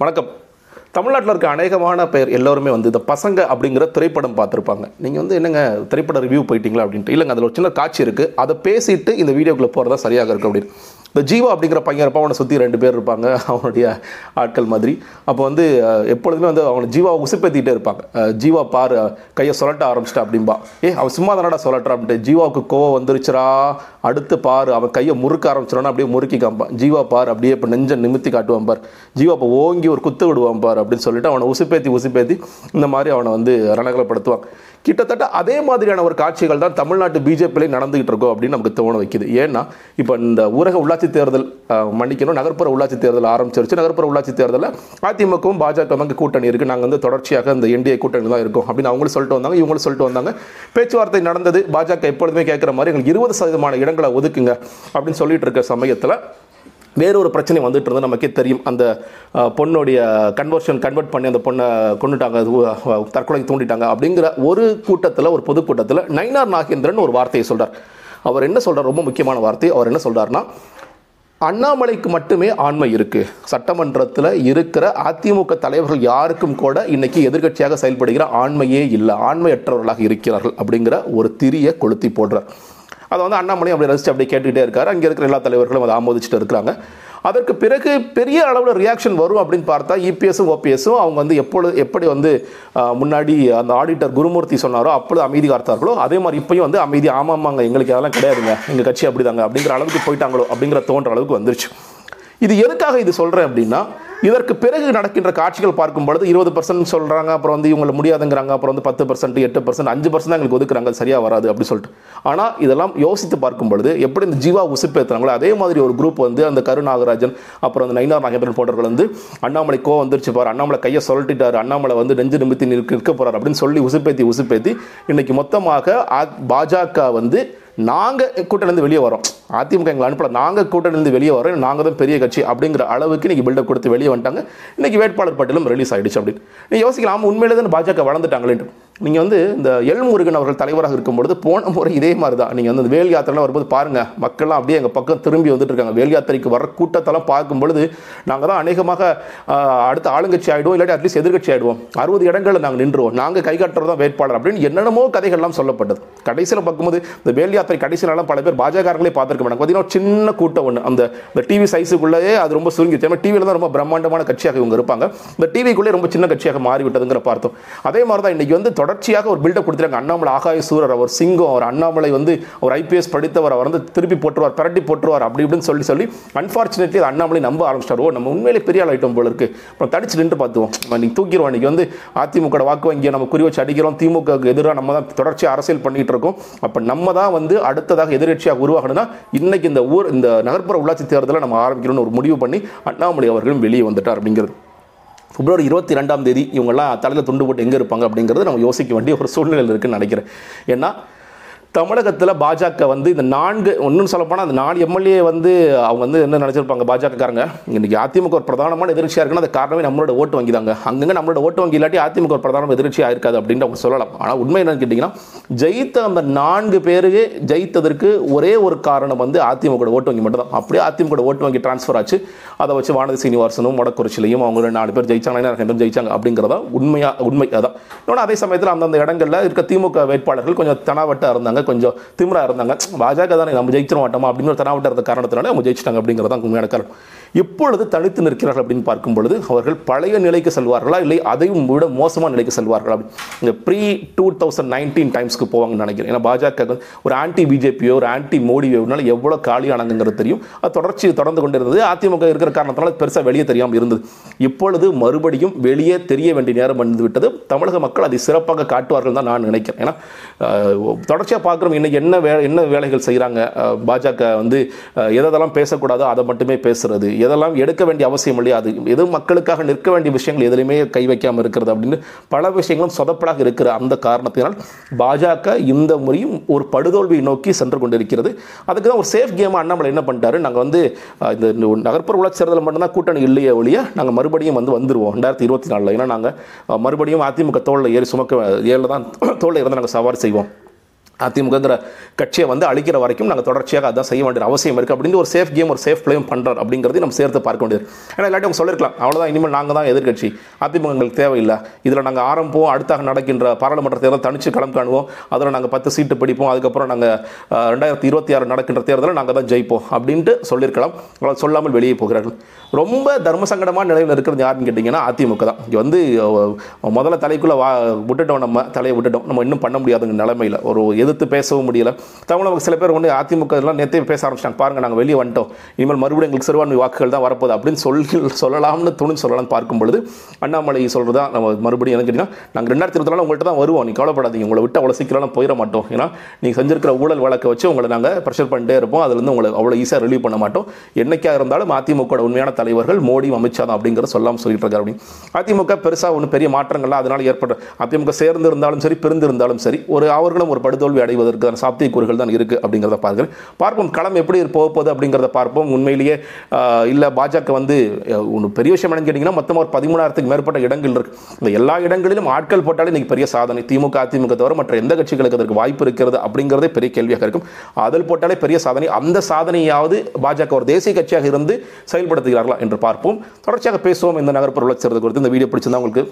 வணக்கம். தமிழ்நாட்டில் இருக்க அநேகமான பேர் எல்லோருமே வந்து இந்த பசங்க அப்படிங்கிற திரைப்படம் பார்த்துருப்பாங்க. நீங்கள் வந்து என்னங்க திரைப்பட ரிவ்யூ போயிட்டீங்களா அப்படின்ட்டு? இல்லைங்க அதில் ஒரு சின்ன காட்சி இருக்குது அதை பேசிட்டு இந்த வீடியோக்குள்ளே போகிறதா சரியாக இருக்குது அப்படின்னு. இந்த ஜீவா அப்படிங்கிற பையன் இருப்பான். அவனை சுற்றி ரெண்டு பேர் இருப்பாங்க. அவனுடைய ஆட்கள் மாதிரி. அப்போ வந்து எப்பொழுதுமே வந்து அவனை ஜீவாவை உசுப்பேத்திட்டே இருப்பாங்க. ஜீவா பாரு கையை சொல்லட்ட ஆரம்பிச்சிட்டா அப்படின்பா ஏ அவன் சும்மா தானடா சொல்லட்டா அப்படின்ட்டு ஜீவாவுக்கு கோவம் வந்துருச்சுடா. அடுத்து பாரு அவன் கையை முறுக்க ஆரம்பிச்சிடானா அப்படியே முறுக்கி காம்பான் ஜீவா பார் அப்படியே இப்போ நெஞ்ச நிமித்தி காட்டுவான் பார். ஜீவா இப்போ ஓங்கி ஒரு குத்து விடுவான் பார் அப்படின்னு சொல்லிட்டு அவனை உசுப்பேத்தி உசுப்பேத்தி இந்த மாதிரி அவனை வந்து ரணகலப்படுத்துவான். கிட்டத்தட்ட அதே மாதிரியான ஒரு காட்சிகள் தான் தமிழ்நாட்டு பிஜேபியிலே நடந்துகிட்டு இருக்கோம் அப்படின்னு நமக்கு தோண வைக்குது. ஏன்னா இப்போ இந்த ஊரக உள்ளாட்சி தேர்தல் மன்னிக்கணும். நகர்ப்புற உள்ளாட்சி தேர்தல் ஆரம்பிச்சிருச்சு. நகர்ப்புற உள்ளாட்சி தேர்தலில் அதிமுகவும் பாஜக வந்து கூட்டணி இருக்குது நாங்கள் வந்து தொடர்ச்சியாக இந்த என்டிஏ கூட்டணி தான் இருக்கும். அப்படின்னு அவங்களும் சொல்லிட்டு வந்தாங்க. இவங்களும் சொல்லிட்டு வந்தாங்க. பேச்சுவார்த்தை நடந்தது. பாஜக எப்பொழுதுமே கேட்குற மாதிரி எங்களுக்கு இருபது சதவீதமான இடங்களை ஒதுக்குங்க அப்படின்னு சொல்லிட்டு இருக்க சமயத்தில் வேறொரு பிரச்சனை வந்துட்டு இருந்தது. நமக்கே தெரியும். அந்த பொண்ணுடைய கன்வர்ஷன் கன்வெர்ட் பண்ணி அந்த பொண்ணை கொண்டுட்டாங்க அது, தற்கொலை தூண்டிட்டாங்க அப்படிங்கிற ஒரு கூட்டத்தில் ஒரு பொதுக்கூட்டத்தில் நயினார் நாகேந்திரன் ஒரு வார்த்தையை சொல்கிறார் அவர் என்ன சொல்கிறார் ரொம்ப முக்கியமான வார்த்தை. அவர் என்ன சொல்கிறாருன்னா அண்ணாமலைக்கு மட்டுமே ஆண்மை இருக்கு. சட்டமன்றத்தில் இருக்கிற அதிமுக தலைவர்கள் யாருக்கும் கூட இன்னைக்கு எதிர்க்கட்சியாக செயல்படுகிற ஆண்மையே இல்லை. ஆண்மையற்றவர்களாக இருக்கிறார்கள் அப்படிங்கிற ஒரு திரியை கொளுத்தி போடுறார். அதை வந்து அண்ணாமலை அப்படி ரசிச்சு அப்படியே கேட்டுக்கிட்டே இருக்காரு. அங்கே இருக்கிற எல்லா தலைவர்களும் அதை ஆமோதிச்சுட்டு இருக்கிறாங்க. அதற்கு பிறகு பெரிய அளவில் ரியாக்ஷன் வரும் அப்படின்னு பார்த்தா இபிஎஸும் ஓபிஎஸும் அவங்க வந்து எப்பொழுது எப்படி வந்து முன்னாடி அந்த ஆடிட்டர் குருமூர்த்தி சொன்னாரோ அப்பொழுது அமைதி காத்தார்களோ அதே மாதிரி இப்பயும் வந்து அமைதி ஆமாமாங்க எங்களுக்கு அதெல்லாம் கிடையாதுங்க எங்கள் கட்சி அப்படிதாங்க அப்படிங்கிற அளவுக்கு போயிட்டாங்களோ அப்படிங்கிற தோன்ற அளவுக்கு வந்துருச்சு. இது எதுக்காக இது சொல்கிறேன் அப்படின்னா இதற்கு பிறகு நடக்கின்ற காட்சிகள் பார்க்கும் பொழுது இருபது பர்சன்ட் சொல்கிறாங்க அப்புறம் வந்து இவங்களை முடியாதுங்கிறாங்க அப்புறம் வந்து பத்து பர்சன்ட் எட்டு பர்சன்ட் அஞ்சு பர்சன்ட் தான் எங்களுக்கு ஒதுக்குறாங்க சரியாக வராது அப்படி சொல்லிட்டு. ஆனால் இதெல்லாம் யோசித்து பார்க்கும் பொழுது எப்படி இந்த ஜீவா உசுப்பேற்றுறாங்களோ அதே மாதிரி ஒரு குரூப் வந்து அந்த கருநாகராஜன் அப்புறம் அந்த நயினார் நாகேந்திரன் போன்றவர்கள் வந்து அண்ணாமலை கோ வந்துருச்சு பாரு அண்ணாமலை கையை சொல்லிட்டார் அண்ணாமலை வந்து நெஞ்சு நிமித்தி நிற்க நிற்க போகிறார் அப்படின்னு சொல்லி உசுப்பேத்தி உசுப்பேத்தி இன்னைக்கு மொத்தமாக பாஜக வந்து நாங்கள் கூட்டிலேருந்து வெளியே வரோம் அதிமுக எங்களை அனுப்பல. நாங்கள் கூட்டணிலேருந்து வெளியே வரோம் நாங்கள் தான் பெரிய கட்சி அப்படிங்கிற அளவுக்கு இன்றைக்கி பில்டப் கொடுத்து வெளியே வந்துட்டாங்க. இன்னைக்கு வேட்பாளர் பட்டியலும் ரிலீஸ் ஆகிடுச்சு அப்படின்னு. நீ யோசிக்கலாம் உண்மையிலே தான் பாஜக வளர்ந்துட்டாங்களேன்ட்டு நீங்கள் வந்து இந்த எல்முருகன் அவர்கள் தலைவராக இருக்கும்பொழுது போன முறை இதே மாதிரி தான். நீங்கள் வந்து இந்த வேல் யாத்திரெலாம் வரும்போது பாருங்கள் மக்கள்லாம் அப்படியே எங்கள் பக்கம் திரும்பி வந்துட்டு இருக்காங்க. வேல் யாத்திரைக்கு வர கூட்டத்தெல்லாம் பார்க்கும் பொழுது நாங்கள் தான் அநேகமாக அடுத்த ஆளுங்கட்சி ஆகிடுவோம் இல்லாட்டி அட்லீஸ்ட் எதிர்கட்சி ஆயிடுவோம். அறுபது இடங்களில் நாங்கள் நின்றுவோம். நாங்கள் கை காட்டுறது தான் வேட்பாளர் அப்படின்னு என்னென்னமோ கதைகள்லாம் சொல்லப்பட்டது. கடைசியில் பார்க்கும்போது இந்த வேல் யாத்திரை கடைசியிலலாம் பல பேர் பாஜகர்களே பார்த்துருக்க மாட்டாங்க. பார்த்தீங்கன்னா ஒரு சின்ன கூட்டம் ஒன்று அந்த இந்த டிவி சைஸுக்குள்ளேயே அது ரொம்ப சுருங்கி ஏன்னா டிவியில் தான் ரொம்ப பிரம்மாண்டமான கட்சியாக இவங்க இருப்பாங்க. இந்த டிவிக்குள்ளே ரொம்ப சின்ன கட்சியாக மாறிவிட்டதுங்கிற பார்த்தோம். அதே மாதிரி தான் இன்னைக்கு வந்து தொடர்ச்சியாக ஒரு பில்டப் கொடுத்துருக்காங்க. அண்ணாமலை ஆகாய சூரர் அவர் சிங்கம் அவர் அண்ணாமலை வந்து ஒரு ஐபிஎஸ் படித்தவர் அவர் வந்து திருப்பி போட்டுருவார் பிரட்டி போட்டுருவார் அப்படி இப்படின்னு சொல்லி சொல்லி அன்ஃபார்ச்சுனேட்லி அது அண்ணாமலை நம்ப ஆரம்பிச்சிட்டார். ஓ நம்ம உண்மையிலே பெரிய ஆள் ஐட்டம் போல இருக்குது அப்புறம் தடிச்சு நின்று பார்த்துவோம். நீங்கள் தூக்கிடுவோம் இன்னைக்கு வந்து அதிமுக வாக்கு வங்கியை நம்ம குறி வச்சு அடிக்கிறோம். திமுக எதிராக நம்ம தான் தொடர்ச்சியாக அரசியல் பண்ணிட்டு இருக்கோம். அப்போ நம்ம தான் வந்து அடுத்ததாக எதிர்கட்சியாக உருவாகணும்னா இன்னைக்கு இந்த ஊர் இந்த நகர்ப்புற உள்ளாட்சி தேர்தலை நம்ம ஆரம்பிக்கணும்னு ஒரு முடிவு பண்ணி அண்ணாமலை அவர்களும் வெளியே வந்துட்டார் அப்படிங்கிறது. பிப்ரவரி இருபத்தி ரெண்டாம் தேதி இவங்கெல்லாம் தலையில் துண்டு போட்டு எங்கே இருப்பாங்க அப்படிங்கிறது நம்ம யோசிக்க வேண்டிய ஒரு சூழ்நிலையில் இருக்குன்னு நினைக்கிறேன். ஏன்னா தமிழகத்தில் பாஜக வந்து இந்த நான்கு ஒன்றும் சொல்லப்போனால் அந்த நாலு எம்எல்ஏ வந்து அவங்க வந்து என்ன நினச்சிருப்பாங்க பாஜகக்காரங்க? இன்றைக்கி அதிமுக ஒரு பிரதானமான எதிர்ச்சியாக இருக்குன்னா அது காரணமே நம்மளோட ஓட்டு வங்கி தாங்க அங்கங்கே நம்மளோட ஓட்டு வங்கி இல்லாட்டி அதிமுக ஒரு பிரதான எதிர்ச்சியாக இருக்காது அப்படின்னு அவங்க சொல்லலாம். ஆனால் உண்மை என்னன்னு கேட்டிங்கன்னா ஜெயித்த அந்த நான்கு பேருக்கு ஜெயித்ததற்கு ஒரே ஒரு காரணம் வந்து அதிமுக ஓட்டு வங்கி மட்டும் தான் அப்படியே அதிமுக ஓட்டு வங்கி டிரான்ஸ்ஃபர் ஆச்சு. அதை வச்சு வானதி சீனிவாசனும் மொடக்குறிச்சிலையும் அவங்க நாலு பேர் ஜெயிச்சாங்க ரெண்டு பேர் ஜெயிச்சாங்க அப்படிங்கிறதா உண்மையாக உண்மை அதான். இன்னொன்று அதே சமயத்தில் அந்தந்த இடங்களில் இருக்க திமுக வேட்பாளர்கள் கொஞ்சம் தனாவட்டாக இருந்தாங்க. கொஞ்சம் திமிரா இருந்தாங்க. பாஜக தானே நம்ம ஜெயிச்சிட மாட்டோமா அப்படின்னு ஒரு தனாவட்ட இருந்த காரணத்தினால அவங்க ஜெயிச்சிட்டாங்க அப்படிங்கிறதான் உண்மையான காரணம். இப்பொழுது தனித்து நிற்கிறார்கள் அப்படின்னு பார்க்கும் பொழுது அவர்கள் பழைய நிலைக்கு செல்வார்களா இல்லை அதையும் விட மோசமான நிலைக்கு செல்வார்களா அப்படி இந்த ப்ரீ டூ தௌசண்ட் நைன்டீன் டைம்ஸ்க்கு போவாங்கன்னு நினைக்கிறேன். ஏன்னா பாஜக ஒரு ஆன்டி பிஜேபியோ ஒரு ஆன்டி மோடி வேவ்னால எவ்வளோ காலியானாங்கிறது தெரியும். அது தொடர்ச்சி தொடர்ந்து கொண்டிருந்தது. அதிமுக இருக்கிற காரணத்தினால பெருசாக வெளியே தெரியாமல் இருந்தது. இப்பொழுது மறுபடியும் வெளியே தெரிய வேண்டிய நேரம் வந்து விட்டது. தமிழக மக்கள் அதை சிறப்பாக காட்டுவார்கள் தான் நான் நினைக்கிறேன். ஏன்னா தொடர்ச்சியாக பார்க்குறோம் இன்றைக்கி என்ன வே என்ன வேலைகள் செய்கிறாங்க பாஜக வந்து எதெல்லாம் பேசக்கூடாதோ அதை மட்டுமே பேசுறது எதெல்லாம் எடுக்க வேண்டிய அவசியம் இல்லையா அது எது மக்களுக்காக நிற்க வேண்டிய விஷயங்கள் எதுலையுமே கை வைக்காமல் இருக்கிறது அப்படின்னு பல விஷயங்களும் சொதப்பலாக இருக்கிற அந்த காரணத்தினால் பாஜக இந்த முறையும் ஒரு படுதோல்வியை நோக்கி சென்று கொண்டிருக்கிறது. அதுக்கு தான் ஒரு சேஃப் கேமாக அண்ணாமலை என்ன பண்ணிட்டாரு? நாங்கள் வந்து இந்த நகர்ப்புற உள்ளாட்சி தேர்தலில் மட்டும்தான் கூட்டணி இல்லையே ஒழிய நாங்கள் மறுபடியும் வந்து வந்துருவோம் ரெண்டாயிரத்தி இருபத்தி நாலில். ஏன்னா நாங்கள் மறுபடியும் அதிமுக தோளில் ஏறி சுமக்க ஏழில் தான் தோளில் இருந்து நாங்கள் சவாரி செய்வோம். அதிமுகங்கிற கட்சியை வந்து அழிக்கிற வரைக்கும் நாங்கள் தொடர்ச்சியாக அதான் செய்ய வேண்டிய அவசியம் இருக்குது அப்படின்னு ஒரு சேஃப் கேம் ஒரு சேஃப் பிளேயும் பண்ணுறார் அப்படிங்கிறதையும் நம்ம சேர்த்து பார்க்க வேண்டியது. ஏன்னா இல்லாட்டி அவங்க சொல்லிருக்கலாம் அவ்வளோதான் இனிமேல் நாங்கள் தான் எதிர்க்கட்சி. அதிமுக எங்களுக்கு தேவையில்லை. இதில் நாங்கள் ஆரம்பம் அடுத்தாக நடக்கின்ற பாராளுமன்ற தேர்தல் தனிச்சு களம் காணுவோம். அதில் நாங்கள் பத்து சீட்டு பிடிப்போம். அதுக்கப்புறம் நாங்கள் ரெண்டாயிரத்தி இருபத்தி ஆறு நடக்கின்ற தேர்தலில் நாங்கள் தான் ஜெயிப்போம் அப்படின்ட்டு சொல்லியிருக்கலாம். ஆனால் சொல்லாமல் வெளியே போகிறார்கள். ரொம்ப தர்ம சங்கடமான நிலையில் இருக்கிறது யாருன்னு கேட்டிங்கன்னா அதிமுக தான். இங்கே வந்து முதல்ல தலைக்குள்ளே வா விட்டுட்டோம் நம்ம தலையை விட்டுட்டோம். நம்ம இன்னும் பண்ண முடியாதுங்க நிலைமையில். ஒரு எதிர்த்து பேசவும் முடியல. தமிழக சில பேர் ஒன்று அதிமுக எல்லாம் நேற்றே பேச ஆரம்பிச்சிட்டாங்க. பாருங்கள் நாங்கள் வெளியே வந்துட்டோம். இனிமேல் மறுபடியும் எங்களுக்கு சிறுபான்மை வாக்குகள் தான் வரப்போகுது அப்படின்னு சொல்லி சொல்லலாம்னு துணிஞ்சு சொல்லலாம்னு பார்க்கும் பொழுது அண்ணாமலை சொல்கிறதா நம்ம மறுபடியும் என்ன கேட்டீங்கன்னா நாங்கள் ரெண்டாயிரத்தி இருபத்தி நாலு உங்கள்கிட்ட தான் வருவோம். நீ கவலைப்படாதீங்க. உங்களை விட்டு அவ்வளோ சீக்கிரம் போயிட மாட்டோம். ஏன்னா நீங்கள் செஞ்சிருக்கிற ஊழல் வழக்கை வச்சு உங்களை நாங்கள் ப்ரெஷர் பண்ணிட்டே இருப்போம். அதுலேருந்து உங்களை அவ்வளோ ஈஸியாக ரிலீவ் பண்ண மாட்டோம். என்றைக்காக இருந்தாலும் அதிமுக உண்மையான தலைவர்கள் மோடி அமித்ஷா தான் அப்படிங்கிறத சொல்லாமல் சொல்லிட்டு இருக்காரு அப்படின்னு. அதிமுக பெருசாக ஒன்றும் பெரிய மாற்றங்கள்லாம் அதனால் ஏற்பட்ட அதிமுக சேர்ந்து இருந்தாலும் சரி பிரிந்து இருந்தாலும் சரி ஒரு அவர்களும் ஒரு படுதோல்வி தோல்வி அடைவதற்கான சாத்தியக்கூறுகள் தான் இருக்குது அப்படிங்கிறத பார்க்குறேன் பார்ப்போம் களம் எப்படி போக போகுது அப்படிங்கிறத பார்ப்போம். உண்மையிலேயே இல்லை பாஜக வந்து ஒன்று பெரிய விஷயம் என்னன்னு கேட்டிங்கன்னா மொத்தமாக ஒரு பதிமூணாயிரத்துக்கு மேற்பட்ட இடங்கள் இருக்குது இந்த எல்லா இடங்களிலும் ஆட்கள் போட்டாலே இன்னைக்கு பெரிய சாதனை. திமுக அதிமுக தவிர மற்ற எந்த கட்சிகளுக்கு அதற்கு வாய்ப்பு இருக்கிறது அப்படிங்கிறதே பெரிய கேள்வியாக இருக்கும். அதில் போட்டாலே பெரிய சாதனை. அந்த சாதனையாவது பாஜக ஒரு தேசிய கட்சியாக இருந்து செயல்படுத்துகிறார்களா என்று பார்ப்போம். தொடர்ச்சியாக பேசுவோம் இந்த நகர்ப்புற வளர்ச்சி குறித்து. இந்த வீடியோ பிடிச்சிருந்தா உங்களுக்கு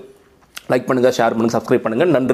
லைக் பண்ணுங்கள் ஷேர் பண்ணுங்கள் சப்ஸ்கிரைப் பண்ணுங்கள் நன்றி.